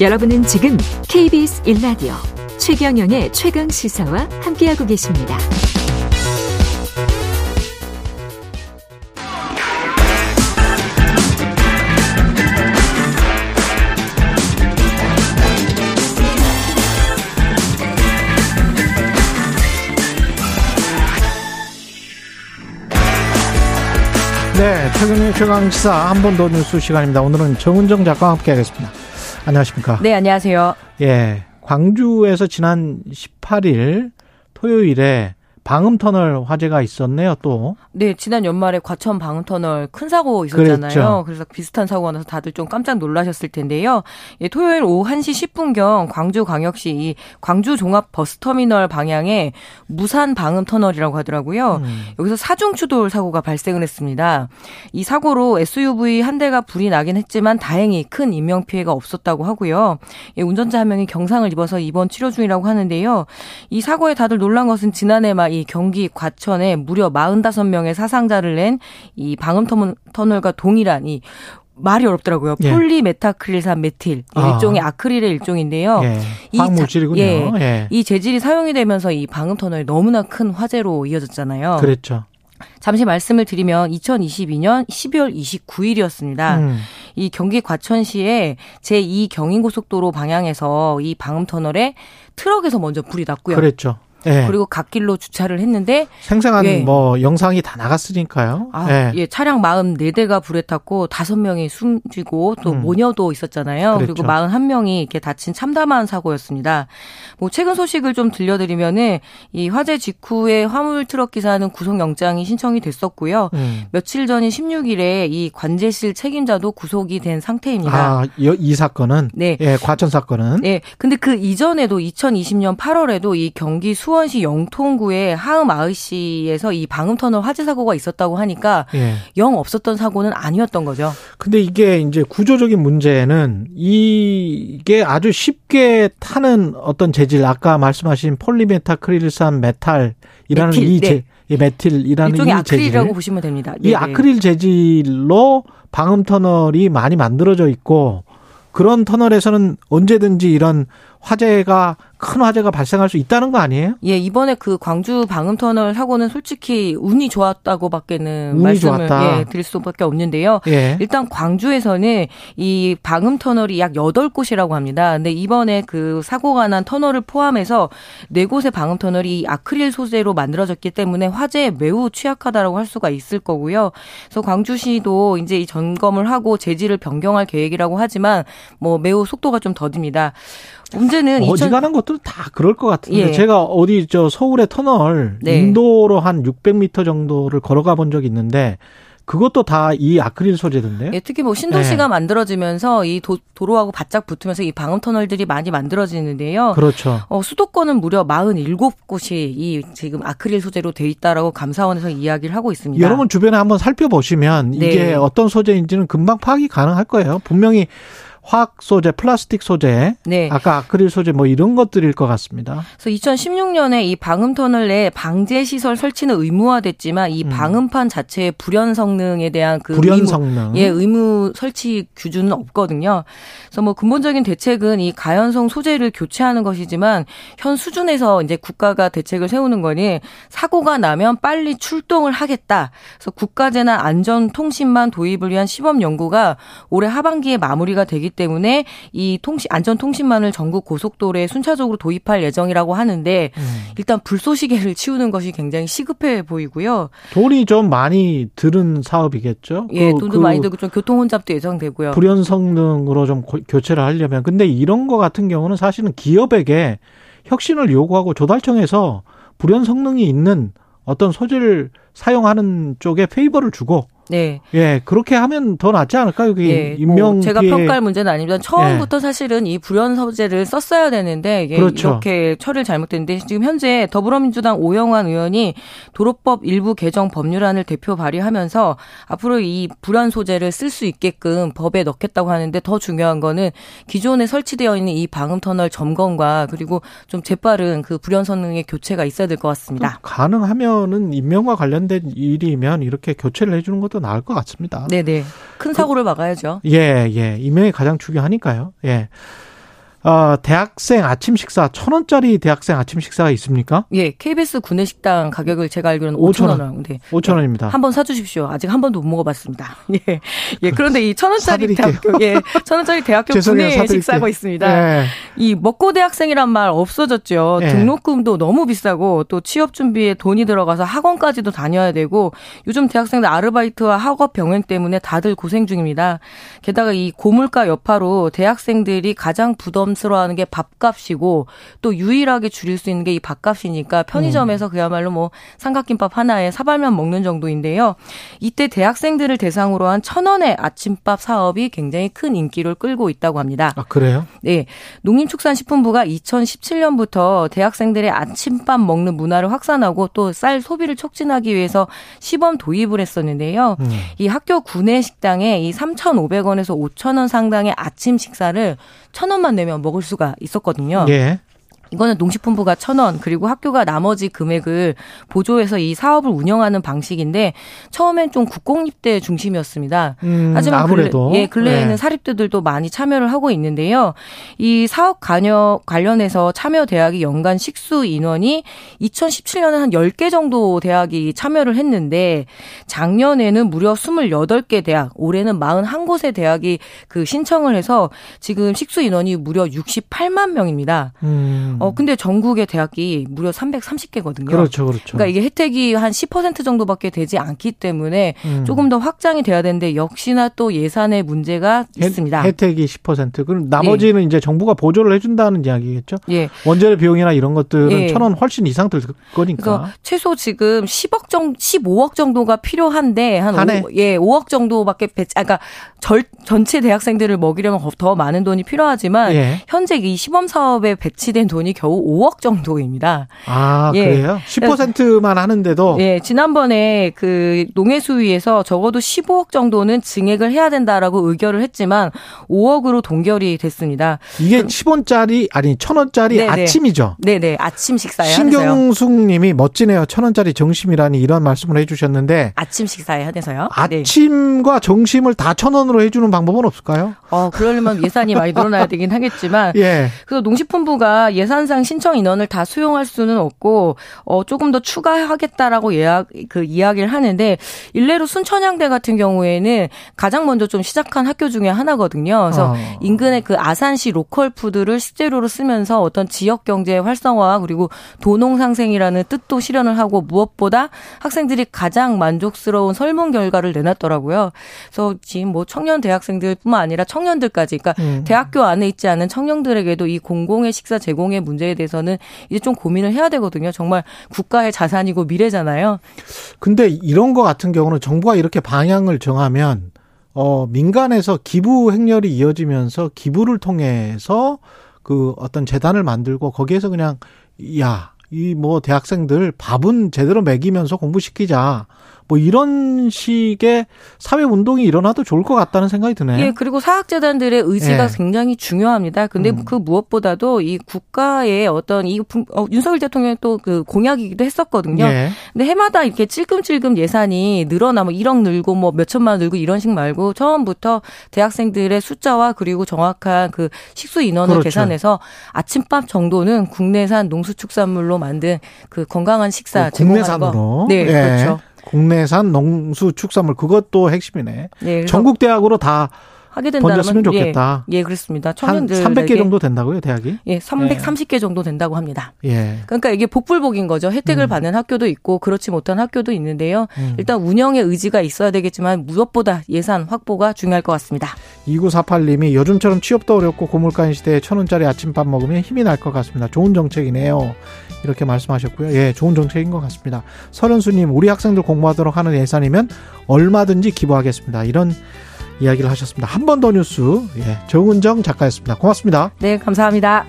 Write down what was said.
여러분은 지금 KBS 1라디오 최경영의 최강 시사와 함께하고 계십니다. 네, 최근의 최강시사 한 번 더 뉴스 시간입니다. 오늘은 정은정 작가와 함께하겠습니다. 안녕하십니까? 네, 안녕하세요. 예, 광주에서 지난 18일 토요일에 방음터널 화재가 있었네요, 또. 네, 지난 연말에 과천 방음터널 큰 사고 있었잖아요. 그랬죠. 그래서 비슷한 사고가 나서 다들 좀 깜짝 놀라셨을 텐데요. 예, 토요일 오후 1시 10분경 광주광역시 이 광주 종합 버스터미널 방향에 무산 방음터널이라고 하더라고요. 음. 여기서 사중추돌 사고가 발생을 했습니다. 이 사고로 SUV 한 대가 불이 나긴 했지만 다행히 큰 인명피해가 없었다고 하고요. 예, 운전자 한 명이 경상을 입어서 입원 치료 중이라고 하는데요. 이 사고에 다들 놀란 것은 지난해 말이 경기 과천에 무려 45명의 사상자를 낸 이 방음 터널과 동일한 이 말이 어렵더라고요. 예. 폴리메타크릴산 메틸 아. 일종의 아크릴의 일종인데요. 예. 화물질이군요. 예. 예. 이 재질이 사용이 되면서 이 방음 터널이 너무나 큰 화제로 이어졌잖아요. 그랬죠. 잠시 말씀을 드리면 2022년 12월 29일이었습니다. 음. 이 경기 과천시의 제2 경인고속도로 방향에서 이 방음 터널에 트럭에서 먼저 불이 났고요. 그랬죠. 예. 그리고 갓길로 주차를 했는데 생생한 예. 뭐 영상이 다 나갔으니까요. 아, 예. 예. 차량 44대가 불에 탔고 5명이 숨지고 또 음. 모녀도 있었잖아요. 그랬죠. 그리고 41명이 이렇게 다친 참담한 사고였습니다. 뭐 최근 소식을 좀 들려드리면은 이 화재 직후에 화물 트럭 기사는 구속 영장이 신청이 됐었고요. 음. 며칠 전인 16일에 이 관제실 책임자도 구속이 된 상태입니다. 아, 이 사건은 네. 예, 과천 사건은 네. 근데 그 이전에도 2020년 8월에도 이 경기 수원 수원시 영통구의 하동 IC에서 이 방음터널 화재 사고가 있었다고 하니까 예. 영 없었던 사고는 아니었던 거죠. 근데 이게 이제 구조적인 문제는 이게 아주 쉽게 타는 어떤 재질 아까 말씀하신 폴리메타크릴산 메틸이라는 메틸, 이 네. 재, 이 메틸이라는 일종의 이 아크릴이라고 보시면 됩니다. 이 네네. 아크릴 재질로 방음 터널이 많이 만들어져 있고 그런 터널에서는 언제든지 이런 화재가 큰 화재가 발생할 수 있다는 거 아니에요? 예, 이번에 그 광주 방음 터널 사고는 솔직히 운이 좋았다고밖에는 운이 말씀을 좋았다. 예, 드릴 수밖에 없는데요. 예. 일단 광주에서는 이 방음 터널이 약 8곳이라고 합니다. 근데 이번에 그 사고가 난 터널을 포함해서 4곳의 방음 터널이 아크릴 소재로 만들어졌기 때문에 화재에 매우 취약하다라고 할 수가 있을 거고요. 그래서 광주시도 이제 이 점검을 하고 재질을 변경할 계획이라고 하지만 뭐 매우 속도가 좀 더딥니다. 문제 는 어지간한 것들은 다 그럴 것 같은데 예. 제가 어디 저 서울의 터널 네. 인도로 한 600m 정도를 걸어가 본 적이 있는데 그것도 다 이 아크릴 소재던데요? 예, 특히 뭐 신도시가 네. 만들어지면서 이 도, 로하고 바짝 붙으면서 이 방음 터널들이 많이 만들어지는데요. 그렇죠. 어, 수도권은 무려 47곳이 이 지금 아크릴 소재로 돼 있다라고 감사원에서 이야기를 하고 있습니다. 여러분 주변에 한번 살펴보시면 네. 이게 어떤 소재인지는 금방 파악이 가능할 거예요. 분명히 화학 소재, 플라스틱 소재, 네. 아까 아크릴 소재 뭐 이런 것들일 것 같습니다. 그래서 2016년에 이 방음 터널 내 방제 시설 설치는 의무화됐지만 이 음. 방음판 자체의 불연 성능에 대한 그 불연 의무, 성능, 예, 의무 설치 규준은 없거든요. 그래서 뭐 근본적인 대책은 이 가연성 소재를 교체하는 것이지만 현 수준에서 이제 국가가 대책을 세우는 거니 사고가 나면 빨리 출동을 하겠다. 그래서 국가재난 안전 통신만 도입을 위한 시범 연구가 올해 하반기에 마무리가 되기 때문에 이 통신 안전 통신만을 전국 고속도로에 순차적으로 도입할 예정이라고 하는데 음. 일단 불쏘시개를 치우는 것이 굉장히 시급해 보이고요. 돈이 좀 많이 들은 사업이겠죠. 예, 그, 돈도 그 많이 들고 좀 교통 혼잡도 예상되고요. 불연 성능으로 좀 교체를 하려면 근데 이런 거 같은 경우는 사실은 기업에게 혁신을 요구하고 조달청에서 불연 성능이 있는 어떤 소재를 사용하는 쪽에 페이버를 주고 네. 예, 그렇게 하면 더 낫지 않을까요? 그게 예, 인명 뭐 제가 평가할 문제는 아닙니다. 처음부터 예. 사실은 이 불연 소재를 썼어야 되는데 이게 그렇죠. 이렇게 처리를 잘못됐는데 지금 현재 더불어민주당 오영환 의원이 도로법 일부 개정 법률안을 대표 발의하면서 앞으로 이 불연 소재를 쓸 수 있게끔 법에 넣겠다고 하는데 더 중요한 거는 기존에 설치되어 있는 이 방음 터널 점검과 그리고 좀 재빠른 그 불연 성능의 교체가 있어야 될 것 같습니다. 가능하면은 인명과 관련된 일이면 이렇게 교체를 해주는 것도 더 나을 것 같습니다. 네네. 큰 사고를 그, 막아야죠. 예, 예. 이명이 가장 중요하니까요. 예. 어, 대학생 아침 식사 천 원짜리 대학생 아침 식사가 있습니까? 예, KBS 구내식당 가격을 제가 알기로는 5천 원. 네. 5천 원입니다. 한번 사주십시오. 아직 한 번도 못 먹어봤습니다. 예, 예. 그런데 이 천 원짜리 대학교, 예, 천 원짜리 대학교 구내 식사가 있습니다. 예. 이 먹고 대학생이란 말 없어졌죠. 예. 등록금도 너무 비싸고 또 취업 준비에 돈이 들어가서 학원까지도 다녀야 되고 요즘 대학생들 아르바이트와 학업 병행 때문에 다들 고생 중입니다. 게다가 이 고물가 여파로 대학생들이 가장 부담 부담스러워하는 게 밥값이고 또 유일하게 줄일 수 있는 게 이 밥값이니까 편의점에서 음. 그야말로 뭐 삼각김밥 하나에 사발면 먹는 정도인데요. 이때 대학생들을 대상으로 한 천 원의 아침밥 사업이 굉장히 큰 인기를 끌고 있다고 합니다. 아 그래요? 네, 농림축산식품부가 2017년부터 대학생들의 아침밥 먹는 문화를 확산하고 또 쌀 소비를 촉진하기 위해서 시범 도입을 했었는데요. 음. 이 학교 구내 식당에 이 3,500원에서 5,000원 상당의 아침 식사를 천 원만 내면 먹을 수가 있었거든요. 예. 이거는 농식품부가 천 원, 그리고 학교가 나머지 금액을 보조해서 이 사업을 운영하는 방식인데 처음엔 좀 국공립대 중심이었습니다. 음, 하지만 아무래도 근래, 예, 근래에는 네. 사립대들도 많이 참여를 하고 있는데요. 이 사업 관여 관련해서 참여 대학이 연간 식수 인원이 2017년에 한 10개 정도 대학이 참여를 했는데 작년에는 무려 28개 대학, 올해는 41곳의 대학이 그 신청을 해서 지금 식수 인원이 무려 68만 명입니다. 음. 어 근데 전국의 대학이 무려 330개거든요. 그렇죠, 그렇죠. 그러니까 이게 혜택이 한 10% 정도밖에 되지 않기 때문에 음. 조금 더 확장이 돼야 되는데 역시나 또 예산의 문제가 혜, 있습니다. 혜택이 10% 그럼 나머지는 예. 이제 정부가 보조를 해준다는 이야기겠죠. 예. 원재료 비용이나 이런 것들은 예. 천원 훨씬 이상 들 거니까. 최소 지금 10억 정도, 15억 정도가 필요한데 한, 한 5, 예, 5억 정도밖에 배, 아, 그러니까 절, 전체 대학생들을 먹이려면 더 많은 돈이 필요하지만 예. 현재 이 시범 사업에 배치된 돈이 돈이 겨우 5억 정도입니다. 아, 예. 그래요? 10%만 하는데도? 예, 지난번에 그 농해수위에서 적어도 15억 정도는 증액을 해야 된다라고 의결을 했지만 5억으로 동결이 됐습니다. 이게 10원짜리, 아니, 1000원짜리 네네. 아침이죠? 네네, 아침 식사에 신경숙 님이 멋지네요. 1000원짜리 정심이라니 이런 말씀을 해주셨는데. 아침 식사에 한해서요? 네. 아침과 네. 정심을 다 1000원으로 해주는 방법은 없을까요? 어, 그러려면 예산이 많이 늘어나야 되긴 하겠지만. 예. 그래서 농식품부가 예산 예산상 신청 인원을 다 수용할 수는 없고 어 조금 더 추가하겠다라고 예약 그 이야기를 하는데 일례로 순천향대 같은 경우에는 가장 먼저 좀 시작한 학교 중에 하나거든요. 그래서 어. 인근의 그 아산시 로컬 푸드를 식재료로 쓰면서 어떤 지역 경제 활성화 그리고 도농 상생이라는 뜻도 실현을 하고 무엇보다 학생들이 가장 만족스러운 설문 결과를 내놨더라고요. 그래서 지금 뭐 청년 대학생들뿐만 아니라 청년들까지 그러니까 음. 대학교 안에 있지 않은 청년들에게도 이 공공의 식사 제공의 문제에 대해서는 이제 좀 고민을 해야 되거든요. 정말 국가의 자산이고 미래잖아요. 근데 이런 거 같은 경우는 정부가 이렇게 방향을 정하면 어 민간에서 기부 행렬이 이어지면서 기부를 통해서 그 어떤 재단을 만들고 거기에서 그냥 야, 이 뭐 대학생들 밥은 제대로 먹이면서 공부시키자. 뭐 이런 식의 사회 운동이 일어나도 좋을 것 같다는 생각이 드네요. 예, 그리고 사학재단들의 의지가 예. 굉장히 중요합니다. 근데 음. 그 무엇보다도 이 국가의 어떤 이 어, 윤석열 대통령의 또 그 공약이기도 했었거든요. 예. 근데 해마다 이렇게 찔끔찔끔 예산이 늘어나 뭐 1억 늘고 뭐 몇천만 원 늘고 이런 식 말고 처음부터 대학생들의 숫자와 그리고 정확한 그 식수 인원을 그렇죠. 계산해서 아침밥 정도는 국내산 농수축산물로 만든 그 건강한 식사 어, 제공하는 거. 네, 예. 그렇죠. 국내산 농수 축산물 그것도 핵심이네. 네, 전국 대학으로 다 하게 된다면 번졌으면 좋겠다. 예, 예 그렇습니다. 청년들 한 300개 정도 된다고요, 대학이? 예, 330개 예. 정도 된다고 합니다. 예. 그러니까 이게 복불복인 거죠. 혜택을 음. 받는 학교도 있고 그렇지 못한 학교도 있는데요. 음. 일단 운영의 의지가 있어야 되겠지만 무엇보다 예산 확보가 중요할 것 같습니다. 2948님이 요즘처럼 취업도 어렵고 고물가인 시대에 천 원짜리 아침밥 먹으면 힘이 날 것 같습니다. 좋은 정책이네요. 이렇게 말씀하셨고요. 예, 좋은 정책인 것 같습니다. 서른수님, 우리 학생들 공부하도록 하는 예산이면 얼마든지 기부하겠습니다. 이런 이야기를 하셨습니다. 한 번 더 뉴스, 예, 정은정 작가였습니다. 고맙습니다. 네, 감사합니다.